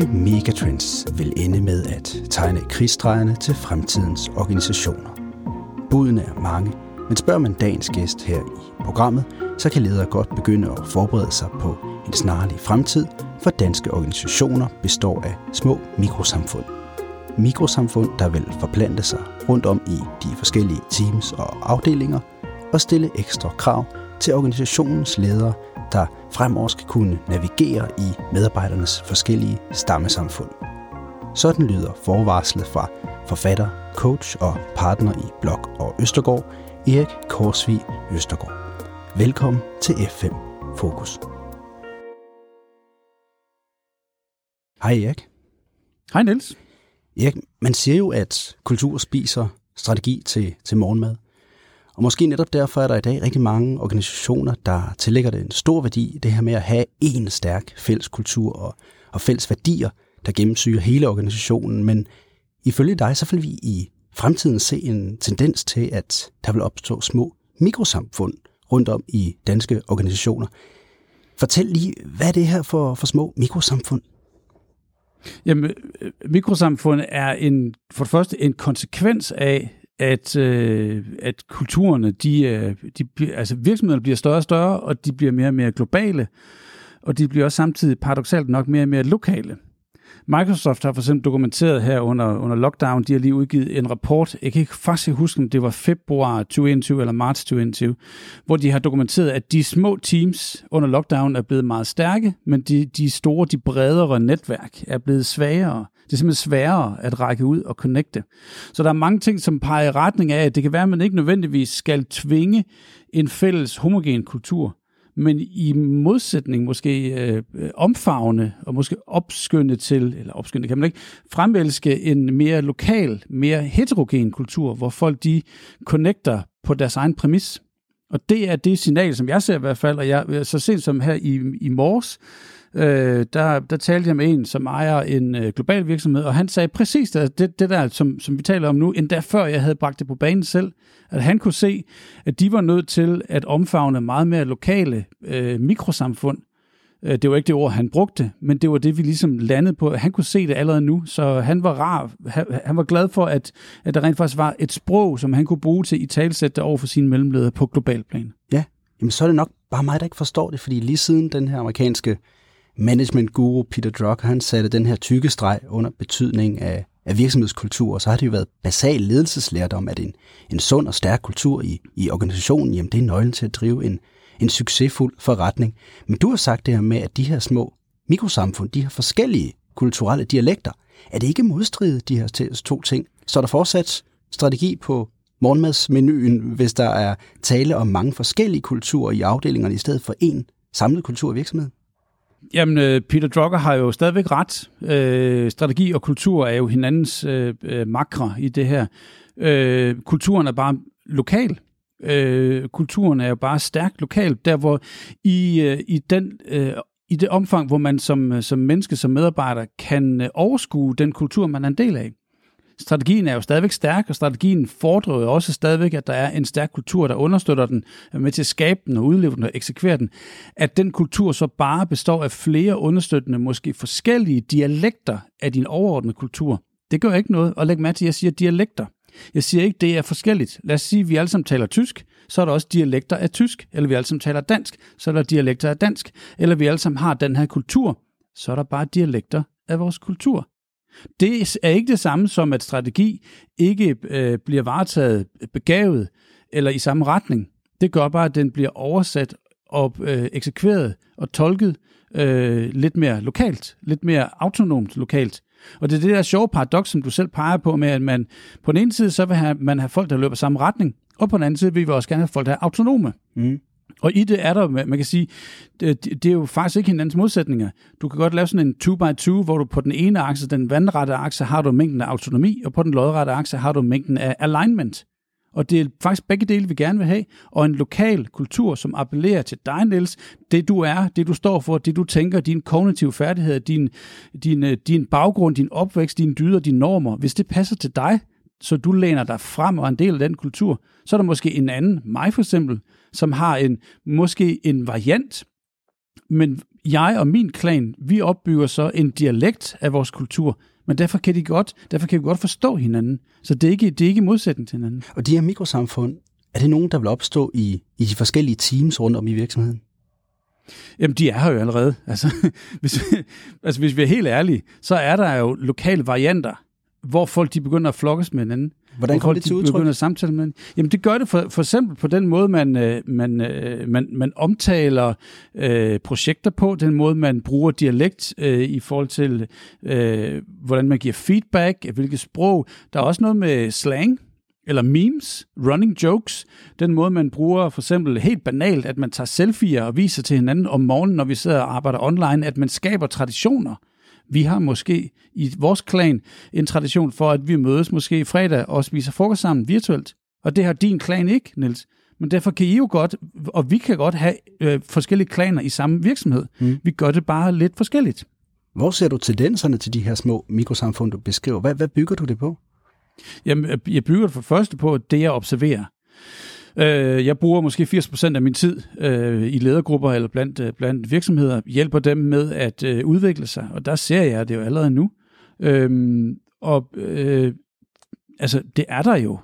hvilke megatrends vil ende med at tegne krigsdrejerne til fremtidens organisationer? Budene er mange, men spørger man dagens gæst her i programmet, så kan ledere godt begynde at forberede sig på en snarlig fremtid, for danske organisationer består af små mikrosamfund. Mikrosamfund, der vil forplante sig rundt om i de forskellige teams og afdelinger og stille ekstra krav til organisationens ledere, der fremover skal kunne navigere i medarbejdernes forskellige stammesamfund. Sådan lyder forvarslet fra forfatter, coach og partner i Blok og Østergaard, Erik Korsvig Østergaard. Velkommen til F5 Fokus. Hej Erik. Hej Niels. Erik, man siger jo, at kultur spiser strategi til, til morgenmad. Og måske netop derfor er der i dag rigtig mange organisationer, der tillægger det en stor værdi, det her med at have en stærk fælles kultur og, og fælles værdier, der gennemsyrer hele organisationen. Men ifølge dig, så vil vi i fremtiden se en tendens til, at der vil opstå små mikrosamfund rundt om i danske organisationer. Fortæl lige, hvad er det her for, for små mikrosamfund? Jamen, øh, mikrosamfund er en, for det første en konsekvens af, at, øh, at kulturerne, de, øh, de, altså virksomhederne bliver større og større, og de bliver mere og mere globale, og de bliver også samtidig paradoxalt nok mere og mere lokale. Microsoft har for eksempel dokumenteret her under, under lockdown, de har lige udgivet en rapport, jeg kan ikke faktisk huske, om det var februar 2021 eller marts 2021, hvor de har dokumenteret, at de små teams under lockdown er blevet meget stærke, men de, de store, de bredere netværk er blevet svagere. Det er simpelthen sværere at række ud og connecte. Så der er mange ting, som peger i retning af, at det kan være, at man ikke nødvendigvis skal tvinge en fælles homogen kultur, men i modsætning måske øh, øh, omfavne og måske opskynde til, eller opskynde kan man ikke, fremelske en mere lokal, mere heterogen kultur, hvor folk de connecter på deres egen præmis. Og det er det signal, som jeg ser i hvert fald, og jeg så sent som her i, i morges, øh, der, der talte jeg med en, som ejer en øh, global virksomhed, og han sagde præcis det, det, det der, som, som vi taler om nu, endda før jeg havde bragt det på banen selv, at han kunne se, at de var nødt til at omfavne meget mere lokale øh, mikrosamfund. Øh, det var ikke det ord, han brugte, men det var det, vi ligesom landede på. Han kunne se det allerede nu, så han var rar. Han var glad for, at, at der rent faktisk var et sprog, som han kunne bruge til i talsætte over for sine mellemledere på global plan. Ja, jamen så er det nok bare mig, der ikke forstår det, fordi lige siden den her amerikanske management guru Peter Drucker, han satte den her tykke streg under betydning af, af virksomhedskultur, og så har det jo været basal ledelseslærdom, at en, en sund og stærk kultur i, i organisationen, jamen det er nøglen til at drive en, en succesfuld forretning. Men du har sagt det her med, at de her små mikrosamfund, de har forskellige kulturelle dialekter. Er det ikke modstridigt, de her to ting? Så er der fortsat strategi på morgenmadsmenuen, hvis der er tale om mange forskellige kulturer i afdelingerne, i stedet for én samlet kultur i virksomheden? Jamen, øh, Peter Drucker har jo stadigvæk ret. Øh, strategi og kultur er jo hinandens øh, øh, makre i det her. Øh, kulturen er bare lokal. Øh, kulturen er jo bare stærkt lokal, der hvor i, øh, i den øh, i det omfang, hvor man som, øh, som menneske, som medarbejder, kan overskue den kultur, man er en del af strategien er jo stadigvæk stærk, og strategien fordrer jo også stadigvæk, at der er en stærk kultur, der understøtter den, er med til at skabe den og udleve den og eksekvere den. At den kultur så bare består af flere understøttende, måske forskellige dialekter af din overordnede kultur. Det gør ikke noget, og læg mærke til, at jeg siger dialekter. Jeg siger ikke, det er forskelligt. Lad os sige, at vi alle sammen taler tysk, så er der også dialekter af tysk. Eller vi alle sammen taler dansk, så er der dialekter af dansk. Eller vi alle sammen har den her kultur, så er der bare dialekter af vores kultur. Det er ikke det samme som, at strategi ikke øh, bliver varetaget begavet eller i samme retning. Det gør bare, at den bliver oversat og øh, eksekveret og tolket øh, lidt mere lokalt, lidt mere autonomt lokalt. Og det er det der sjove paradoks, som du selv peger på med, at man på den ene side, så vil have, man have folk, der løber samme retning, og på den anden side vil vi også gerne have folk, der er autonome. Mm. Og i det er der, man kan sige, det, det er jo faktisk ikke hinandens modsætninger. Du kan godt lave sådan en 2x2, hvor du på den ene akse, den vandrette akse, har du mængden af autonomi, og på den lodrette akse har du mængden af alignment. Og det er faktisk begge dele, vi gerne vil have. Og en lokal kultur, som appellerer til dig, Niels, det du er, det du står for, det du tænker, dine kognitive færdigheder, din, din, øh, din baggrund, din opvækst, dine dyder, dine normer, hvis det passer til dig, så du læner dig frem og er en del af den kultur, så er der måske en anden, mig for eksempel, som har en måske en variant, men jeg og min klan, vi opbygger så en dialekt af vores kultur, men derfor kan, de godt, derfor kan vi godt forstå hinanden. Så det er ikke, det er ikke modsætning til hinanden. Og de her mikrosamfund, er det nogen, der vil opstå i, i de forskellige teams rundt om i virksomheden? Jamen, de er her jo allerede. Altså hvis, altså, hvis vi er helt ærlige, så er der jo lokale varianter, hvor folk de begynder at flokkes med hinanden. Hvordan kommer det til udtryk? Begynder samtale med. Jamen, det gør det for, for eksempel på den måde, man, øh, man, øh, man, man omtaler øh, projekter på, den måde, man bruger dialekt øh, i forhold til, øh, hvordan man giver feedback, hvilket sprog. Der er også noget med slang, eller memes, running jokes, den måde, man bruger for eksempel helt banalt, at man tager selfies og viser til hinanden om morgenen, når vi sidder og arbejder online, at man skaber traditioner. Vi har måske i vores klan en tradition for, at vi mødes måske fredag og spiser frokost sammen virtuelt. Og det har din klan ikke, Niels. Men derfor kan I jo godt, og vi kan godt have øh, forskellige klaner i samme virksomhed. Mm. Vi gør det bare lidt forskelligt. Hvor ser du tendenserne til de her små mikrosamfund, du beskriver? Hvad, hvad bygger du det på? Jamen, jeg bygger det for første på det, jeg observerer. Øh, jeg bruger måske 80% af min tid øh, i ledergrupper eller blandt, øh, blandt virksomheder, hjælper dem med at øh, udvikle sig, og der ser jeg det jo allerede nu. Øhm, og øh, altså, det er der jo.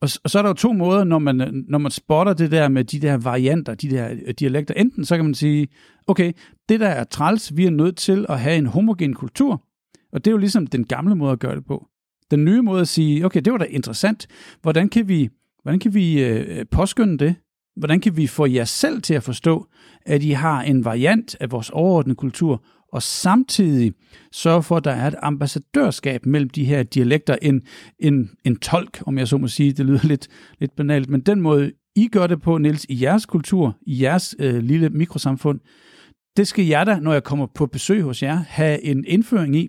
Og, og så er der jo to måder, når man, når man spotter det der med de der varianter, de der øh, dialekter. Enten så kan man sige, okay, det der er træls, vi er nødt til at have en homogen kultur, og det er jo ligesom den gamle måde at gøre det på. Den nye måde at sige, okay, det var da interessant. Hvordan kan vi, hvordan kan vi øh, øh påskynde det? Hvordan kan vi få jer selv til at forstå, at I har en variant af vores overordnede kultur, og samtidig sørge for, at der er et ambassadørskab mellem de her dialekter, en, en, en tolk, om jeg så må sige, det lyder lidt, lidt banalt, men den måde, I gør det på, Niels, i jeres kultur, i jeres øh, lille mikrosamfund, det skal jeg da, når jeg kommer på besøg hos jer, have en indføring i,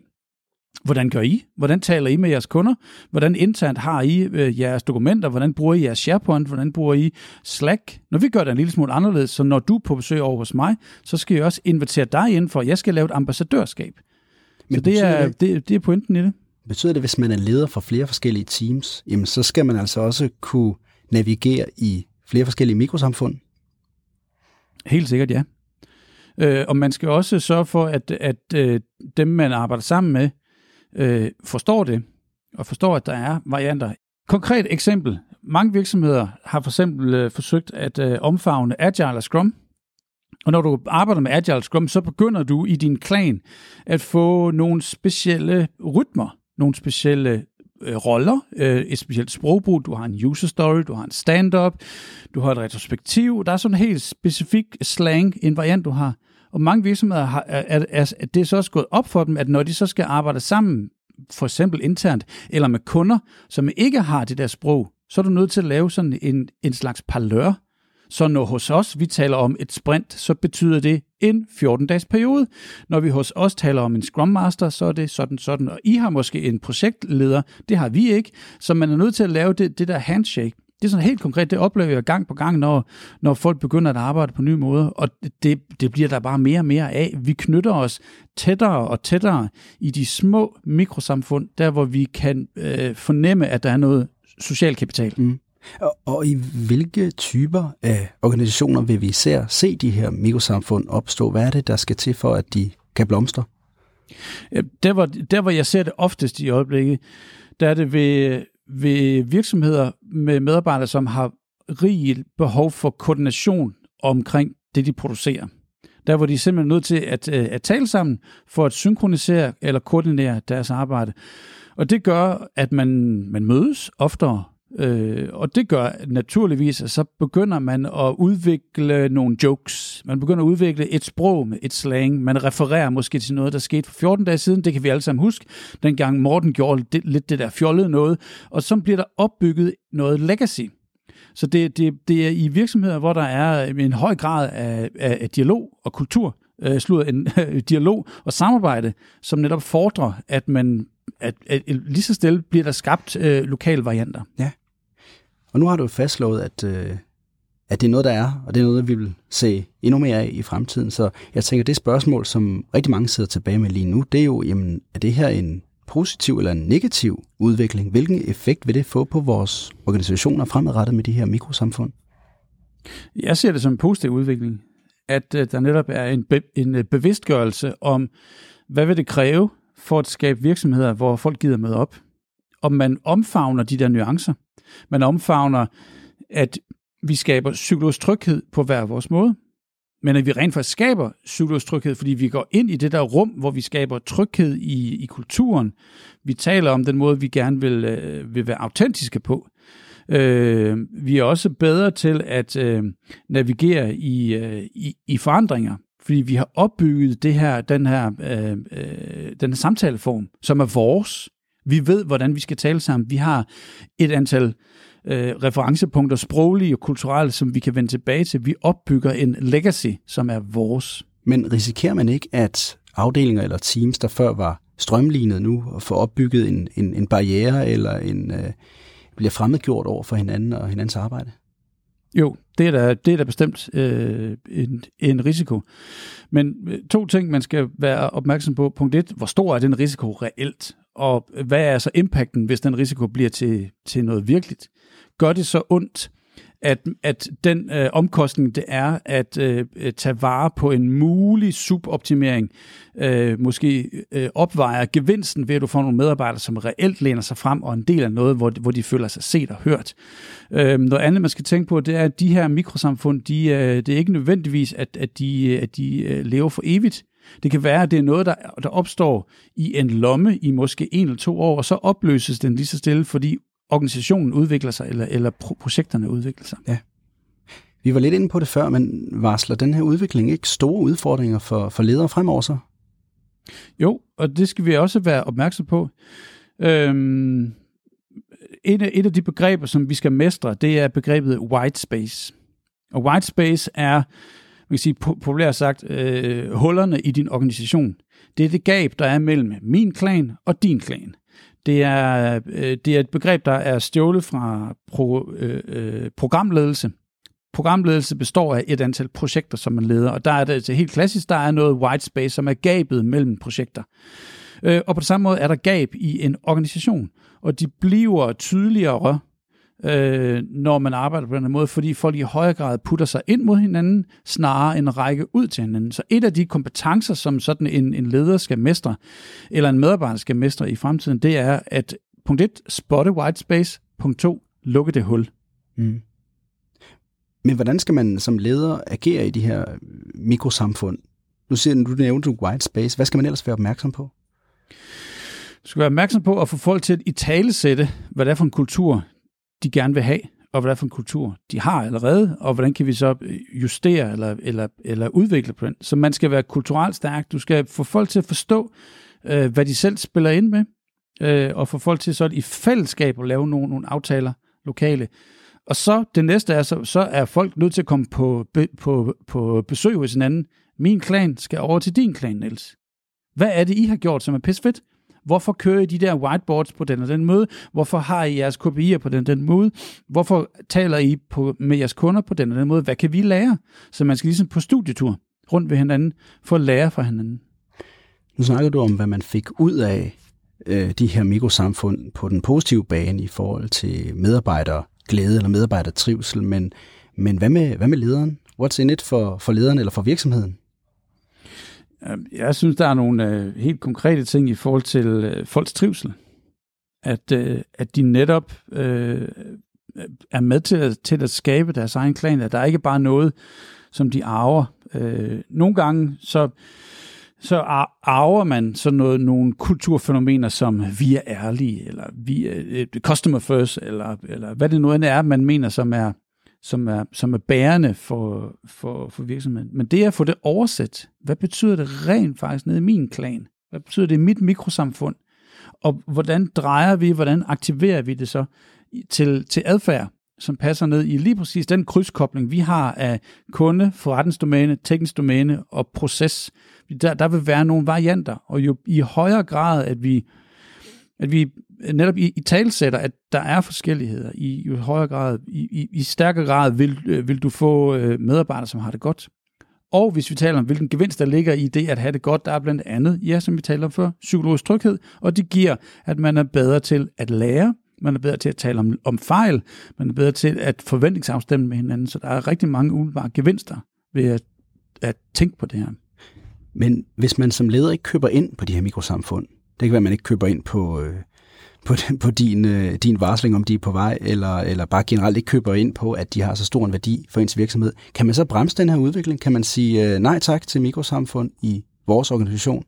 Hvordan gør I? Hvordan taler I med jeres kunder? Hvordan internt har I øh, jeres dokumenter? Hvordan bruger I jeres SharePoint? Hvordan bruger I Slack? Når vi gør det en lille smule anderledes, så når du er på besøg over hos mig, så skal jeg også invitere dig ind for, jeg skal lave et ambassadørskab. Men så det er, det, det, det er pointen i det. Betyder det, hvis man er leder for flere forskellige teams, jamen så skal man altså også kunne navigere i flere forskellige mikrosamfund? Helt sikkert, ja. Øh, og man skal også sørge for, at, at øh, dem, man arbejder sammen med, øh, forstår det, og forstår, at der er varianter. Konkret eksempel. Mange virksomheder har for eksempel øh, forsøgt at øh, omfavne Agile og Scrum. Og når du arbejder med Agile Scrum, så begynder du i din klan at få nogle specielle rytmer, nogle specielle øh, roller, øh, et specielt sprogbrug, du har en user story, du har en stand-up, du har et retrospektiv, der er sådan en helt specifik slang, en variant, du har. Og mange virksomheder har, er, er, er, det er så også gået op for dem, at når de så skal arbejde sammen, for eksempel internt, eller med kunder, som ikke har det der sprog, så er du nødt til at lave sådan en, en slags parlør. Så når hos os vi taler om et sprint, så betyder det en 14-dages periode. Når vi hos os taler om en Scrum Master, så er det sådan sådan. Og I har måske en projektleder, det har vi ikke. Så man er nødt til at lave det, det der handshake. Det er sådan helt konkret, det oplever jeg gang på gang, når, når folk begynder at arbejde på nye måder, og det, det bliver der bare mere og mere af. Vi knytter os tættere og tættere i de små mikrosamfund, der hvor vi kan øh, fornemme, at der er noget social kapital. Mm. Og, og i hvilke typer af organisationer vil vi især se de her mikrosamfund opstå? Hvad er det, der skal til for, at de kan blomstre? Der hvor, der, hvor jeg ser det oftest i øjeblikket, der er det ved ved virksomheder med medarbejdere, som har rig behov for koordination omkring det, de producerer. Der hvor de er simpelthen nødt til at, øh, at tale sammen for at synkronisere eller koordinere deres arbejde. Og det gør, at man, man mødes oftere, Øh, og det gør naturligvis, at så begynder man at udvikle nogle jokes. Man begynder at udvikle et sprog med et slang. Man refererer måske til noget, der skete for 14 dage siden. Det kan vi alle sammen huske. Dengang Morten gjorde det, lidt det der fjollede noget. Og så bliver der opbygget noget legacy. Så det, det, det er i virksomheder, hvor der er en høj grad af, af, af dialog og kultur, øh, slutter en øh, dialog og samarbejde, som netop fordrer, at man at, at, at lige så stille bliver der skabt øh, lokale varianter. Ja. Og nu har du fastslået, at, øh, at det er noget, der er, og det er noget, vi vil se endnu mere af i fremtiden. Så jeg tænker, det spørgsmål, som rigtig mange sidder tilbage med lige nu, det er jo, jamen, er det her en positiv eller en negativ udvikling? Hvilken effekt vil det få på vores organisationer fremadrettet med de her mikrosamfund? Jeg ser det som en positiv udvikling. at øh, der netop er en, be, en øh, bevidstgørelse om, hvad vil det kræve for at skabe virksomheder, hvor folk gider møde op. Og man omfavner de der nuancer. Man omfavner, at vi skaber psykologisk tryghed på hver vores måde. Men at vi rent faktisk skaber psykologisk tryghed, fordi vi går ind i det der rum, hvor vi skaber tryghed i, i kulturen. Vi taler om den måde, vi gerne vil, øh, vil være autentiske på. Øh, vi er også bedre til at øh, navigere i, øh, i, i forandringer, fordi vi har opbygget det her, den her, øh, øh, den her samtaleform, som er vores. Vi ved, hvordan vi skal tale sammen. Vi har et antal øh, referencepunkter, sproglige og kulturelle, som vi kan vende tilbage til. Vi opbygger en legacy, som er vores. Men risikerer man ikke, at afdelinger eller teams, der før var strømlignet nu, og få opbygget en, en, en barriere eller en, øh, bliver fremmedgjort over for hinanden og hinandens arbejde? Jo, det er da, det er da bestemt øh, en, en risiko. Men øh, to ting, man skal være opmærksom på. Punkt et, hvor stor er den risiko reelt? Og hvad er så impacten, hvis den risiko bliver til, til noget virkeligt? Gør det så ondt, at, at den øh, omkostning, det er at øh, tage vare på en mulig suboptimering, øh, måske øh, opvejer gevinsten ved, at du får nogle medarbejdere, som reelt læner sig frem og en del af noget, hvor, hvor de føler sig set og hørt. Øh, noget andet, man skal tænke på, det er, at de her mikrosamfund, de, øh, det er ikke nødvendigvis, at, at de, at de øh, lever for evigt. Det kan være, at det er noget, der, der opstår i en lomme i måske en eller to år, og så opløses den lige så stille, fordi organisationen udvikler sig, eller, eller projekterne udvikler sig. Ja. Vi var lidt inde på det før, men varsler den her udvikling ikke store udfordringer for, for ledere fremover så? Jo, og det skal vi også være opmærksom på. Øhm, et, af, et af de begreber, som vi skal mestre, det er begrebet white space. Og white space er, man kan sige populært sagt, øh, hullerne i din organisation. Det er det gab, der er mellem min klan og din klan. Det er, øh, det er et begreb, der er stjålet fra pro, øh, øh, programledelse. Programledelse består af et antal projekter, som man leder, og der er det altså helt klassisk, der er noget white space, som er gabet mellem projekter. Øh, og på samme måde er der gab i en organisation, og de bliver tydeligere øh, når man arbejder på den måde, fordi folk i højere grad putter sig ind mod hinanden, snarere end række ud til hinanden. Så et af de kompetencer, som sådan en, en leder skal mestre, eller en medarbejder skal mestre i fremtiden, det er at punkt 1, spotte white space, punkt 2, lukke det hul. Mm. Men hvordan skal man som leder agere i de her mikrosamfund? Nu siger du, du nævnte white space. Hvad skal man ellers være opmærksom på? Du skal være opmærksom på at få folk til at i tale sætte, hvad det er for en kultur, de gerne vil have, og hvad er for en kultur, de har allerede, og hvordan kan vi så øh, justere eller, eller, eller udvikle på den. Så man skal være kulturelt stærk. Du skal få folk til at forstå, øh, hvad de selv spiller ind med, øh, og få folk til så i fællesskab at lave nogle, nogle aftaler lokale. Og så det næste er, så, så er folk nødt til at komme på, på, på besøg hos hinanden. Min klan skal over til din klan, Niels. Hvad er det, I har gjort, som er fedt? Hvorfor kører I de der whiteboards på den og den måde? Hvorfor har I jeres KPI'er på den og den måde? Hvorfor taler I på, med jeres kunder på den og den måde? Hvad kan vi lære? Så man skal ligesom på studietur rundt ved hinanden for at lære fra hinanden. Nu snakker du om, hvad man fik ud af øh, de her mikrosamfund på den positive bane i forhold til medarbejderglæde eller medarbejdertrivsel, men, men hvad, med, hvad med lederen? What's in it for, for lederen eller for virksomheden? Øhm, jeg synes, der er nogle øh, helt konkrete ting i forhold til øh, folks trivsel. At, øh, at de netop øh, er med til at, til at skabe deres egen klan. At der ikke bare noget, som de arver. Øh, nogle gange så, så arver man sådan noget, nogle kulturfænomener, som vi er ærlige, eller vi er øh, customer first, eller, eller hvad det nu end er, man mener, som er, som er, som er bærende for, for, for virksomheden. Men det at få det oversat, hvad betyder det rent faktisk nede i min klan? Hvad betyder det i mit mikrosamfund? Og hvordan drejer vi, hvordan aktiverer vi det så til, til adfærd, som passer ned i lige præcis den krydskobling, vi har af kunde, forretningsdomæne, teknisk domæne og proces. Der, der vil være nogle varianter, og jo i højere grad, at vi, at vi netop i, i talsætter, at der er forskelligheder. I i højere grad, i, i, i stærkere grad vil, øh, vil du få øh, medarbejdere, som har det godt. Og hvis vi taler om, hvilken gevinst der ligger i det at have det godt, der er blandt andet, ja, som vi taler om før, psykologisk tryghed, og det giver, at man er bedre til at lære, man er bedre til at tale om, om fejl, man er bedre til at forventningsafstemme med hinanden, så der er rigtig mange umiddelbare gevinster ved at, at tænke på det her. Men hvis man som leder ikke køber ind på de her mikrosamfund, det kan være, at man ikke køber ind på, øh, på, på din, øh, din varsling, om de er på vej, eller, eller bare generelt ikke køber ind på, at de har så stor en værdi for ens virksomhed. Kan man så bremse den her udvikling? Kan man sige øh, nej tak til mikrosamfund i vores organisation?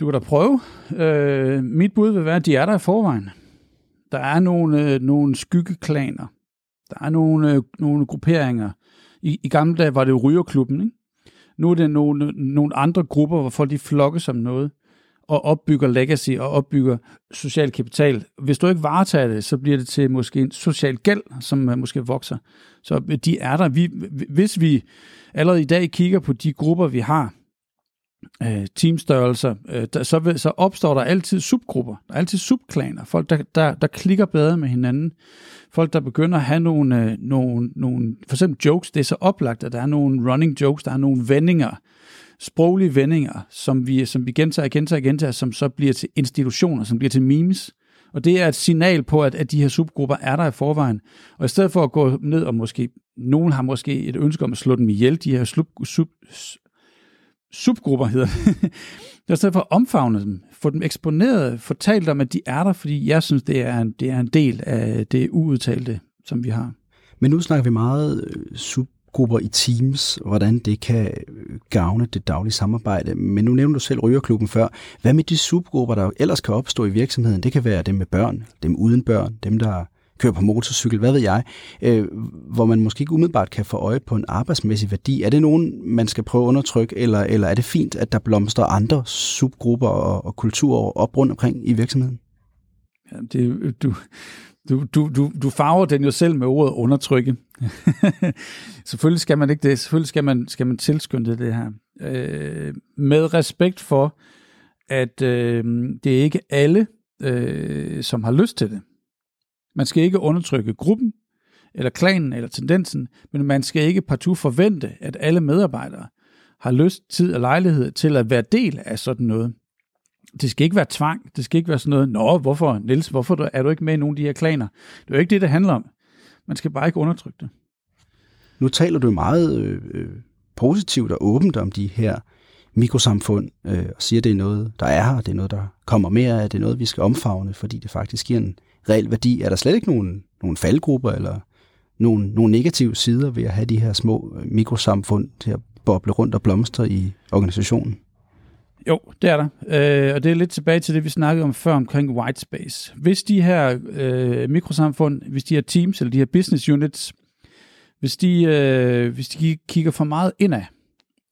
Du kan da prøve. Øh, mit bud vil være, at de er der i forvejen. Der er nogle, øh, nogle skyggeklaner. Der er nogle, øh, nogle grupperinger. I, I gamle dage var det jo rygerklubben, ikke? Nu er det nogle, nogle andre grupper, hvor folk de flokkes som noget og opbygger legacy og opbygger social kapital. Hvis du ikke varetager det, så bliver det til måske en social gæld, som øh, måske vokser. Så øh, de er der. Vi, hvis vi allerede i dag kigger på de grupper, vi har, øh, teamstørrelser, øh, der, så, så opstår der altid subgrupper, der er altid subklaner, folk, der, der, der klikker bedre med hinanden, folk, der begynder at have nogle, øh, nogle, nogle, for eksempel jokes, det er så oplagt, at der er nogle running jokes, der er nogle vendinger, sproglige vendinger, som vi, som vi gentager, gentager, gentager, som så bliver til institutioner, som bliver til memes. Og det er et signal på, at, at de her subgrupper er der i forvejen. Og i stedet for at gå ned og måske, nogen har måske et ønske om at slå dem ihjel, de her sub, sub, subgrupper hedder det. I stedet for at omfavne dem, få dem eksponeret, fortalt om, at de er der, fordi jeg synes, det er en, det er en del af det uudtalte, som vi har. Men nu snakker vi meget øh, sub grupper i teams, hvordan det kan øh, gavne det daglige samarbejde. Men nu nævner du selv Rygerklubben før. Hvad med de subgrupper, der ellers kan opstå i virksomheden? Det kan være dem med børn, dem uden børn, dem der kører på motorcykel, hvad ved jeg, øh, hvor man måske ikke umiddelbart kan få øje på en arbejdsmæssig værdi. Er det nogen, man skal prøve at undertrykke, eller, eller er det fint, at der blomstrer andre subgrupper og, og kulturer op rundt omkring i virksomheden? Ja, det, du, du, du, du, du farver den jo selv med ordet undertrykke. selvfølgelig skal man ikke det. Selvfølgelig skal man, skal man tilskynde det her. Øh, med respekt for, at øh, det er ikke alle, øh, som har lyst til det. Man skal ikke undertrykke gruppen, eller klanen, eller tendensen, men man skal ikke partout forvente, at alle medarbejdere har lyst, tid og lejlighed til at være del af sådan noget det skal ikke være tvang. Det skal ikke være sådan noget, nå, hvorfor, Niels, hvorfor er du ikke med i nogle af de her klaner? Det er jo ikke det, det handler om. Man skal bare ikke undertrykke det. Nu taler du meget øh, øh, positivt og åbent om de her mikrosamfund, øh, og siger, at det er noget, der er her, det er noget, der kommer mere af, det er noget, vi skal omfavne, fordi det faktisk giver en reel værdi. Er der slet ikke nogen, nogen faldgrupper eller nogle, nogle negative sider ved at have de her små øh, mikrosamfund til at boble rundt og blomstre i organisationen? Jo, det er der. Øh, og det er lidt tilbage til det, vi snakkede om før omkring white space. Hvis de her øh, mikrosamfund, hvis de her teams eller de her business units, hvis de, øh, hvis de kigger for meget indad,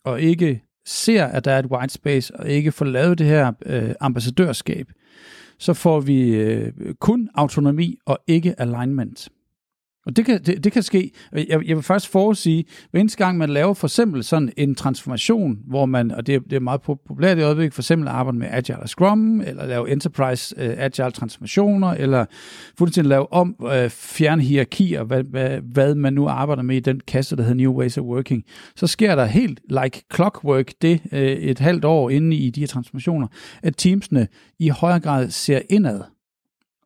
og ikke ser, at der er et white space, og ikke får lavet det her øh, ambassadørskab, så får vi øh, kun autonomi og ikke alignment. Og det kan, det, det kan ske. Jeg, jeg vil faktisk forudsige, hver eneste gang man laver for eksempel sådan en transformation, hvor man, og det, det er meget populært i øjeblikket, for eksempel arbejde med Agile og Scrum, eller lave Enterprise uh, Agile transformationer, eller fuldstændig lave om, uh, fjerne hierarkier, hvad, hvad, hvad man nu arbejder med i den kasse, der hedder New Ways of Working. Så sker der helt like clockwork det uh, et halvt år inde i de her transformationer, at teamsene i højere grad ser indad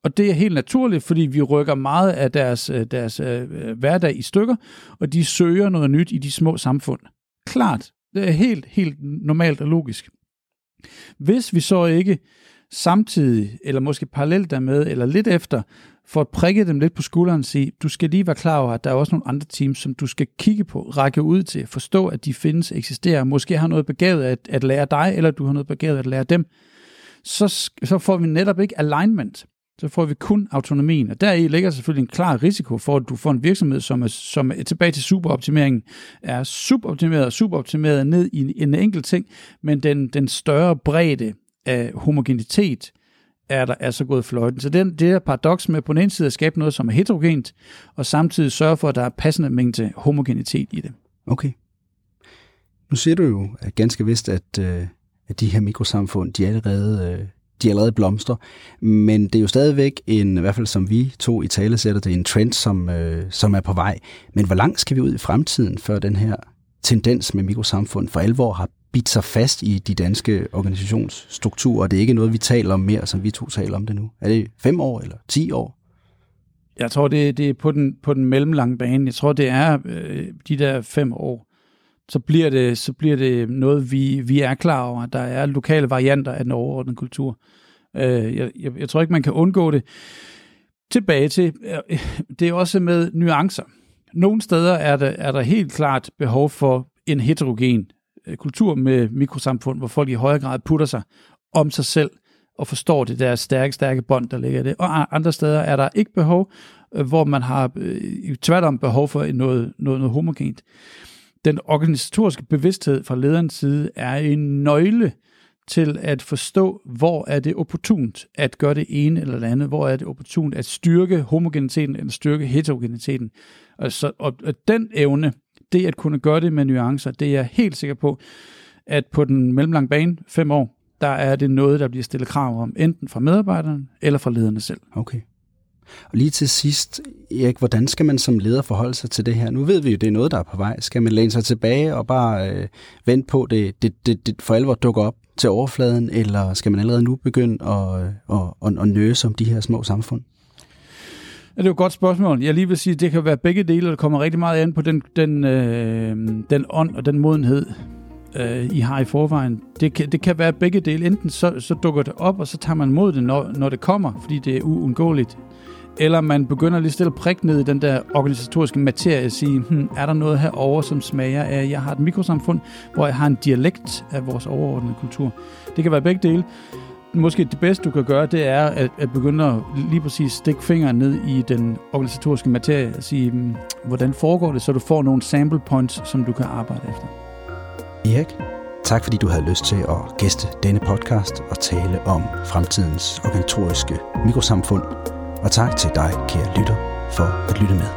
og det er helt naturligt, fordi vi rykker meget af deres, øh, deres øh, øh, hverdag i stykker, og de søger noget nyt i de små samfund. Klart, det er helt, helt normalt og logisk. Hvis vi så ikke samtidig, eller måske parallelt dermed, eller lidt efter, for at prikke dem lidt på skulderen og sige, du skal lige være klar over, at der er også nogle andre teams, som du skal kigge på, række ud til, forstå, at de findes, eksisterer, måske har noget begavet at, at lære dig, eller du har noget begavet at lære dem, så, så får vi netop ikke alignment så får vi kun autonomien. Og deri ligger selvfølgelig en klar risiko for, at du får en virksomhed, som er, som er tilbage til superoptimeringen, er suboptimeret og suboptimeret ned i en enkelt ting, men den, den større bredde af homogenitet er der er så gået fløjten. Så den, det er paradoks med på den ene side at skabe noget, som er heterogent, og samtidig sørge for, at der er passende mængde homogenitet i det. Okay. Nu ser du jo at ganske vist, at, øh, at de her mikrosamfund, de allerede øh, de allerede blomster. Men det er jo stadigvæk en, i hvert fald som vi to i tale sætter, det er en trend, som, øh, som er på vej. Men hvor langt skal vi ud i fremtiden, før den her tendens med mikrosamfund for alvor har bidt sig fast i de danske organisationsstrukturer, det er ikke noget, vi taler om mere, som vi to taler om det nu. Er det fem år eller ti år? Jeg tror, det, det er på den, på den mellemlange bane. Jeg tror, det er øh, de der fem år så bliver det, så bliver det noget, vi, vi er klar over, at der er lokale varianter af den overordnede kultur. Øh, jeg, jeg, jeg tror ikke, man kan undgå det. Tilbage til, øh, det er også med nuancer. Nogle steder er der, er der helt klart behov for en heterogen øh, kultur med mikrosamfund, hvor folk i højere grad putter sig om sig selv og forstår det der stærke, stærke bånd, der ligger i det. Og andre steder er der ikke behov, øh, hvor man har øh, tværtom behov for noget, noget, noget homogent. Den organisatoriske bevidsthed fra lederens side er en nøgle til at forstå, hvor er det opportunt at gøre det ene eller det andet, hvor er det opportunt at styrke homogeniteten eller styrke heterogeniteten. Og, så, og, og den evne, det at kunne gøre det med nuancer, det er jeg helt sikker på, at på den mellemlange bane, fem år, der er det noget, der bliver stillet krav om, enten fra medarbejderne eller fra lederne selv. Okay. Og lige til sidst, Erik, hvordan skal man som leder forholde sig til det her? Nu ved vi jo, det er noget, der er på vej. Skal man læne sig tilbage og bare øh, vente på, det, det, det, det for alvor dukker op til overfladen, eller skal man allerede nu begynde at, at, at, at nøse om de her små samfund? Ja, det er jo et godt spørgsmål. Jeg lige vil sige, at det kan være begge dele, og det kommer rigtig meget an på den, den, øh, den ånd og den modenhed, øh, I har i forvejen. Det kan, det kan være begge dele. Enten så, så dukker det op, og så tager man mod det, når, når det kommer, fordi det er uundgåeligt. Eller man begynder lige stille prik ned i den der organisatoriske materie og sige, hm, er der noget herover som smager af, jeg har et mikrosamfund, hvor jeg har en dialekt af vores overordnede kultur. Det kan være begge dele. Måske det bedste, du kan gøre, det er at, at begynde at lige præcis stikke fingeren ned i den organisatoriske materie og sige, hm, hvordan foregår det, så du får nogle sample points, som du kan arbejde efter. Erik, tak fordi du havde lyst til at gæste denne podcast og tale om fremtidens organisatoriske mikrosamfund. Og tak til dig, kære lytter, for at lytte med.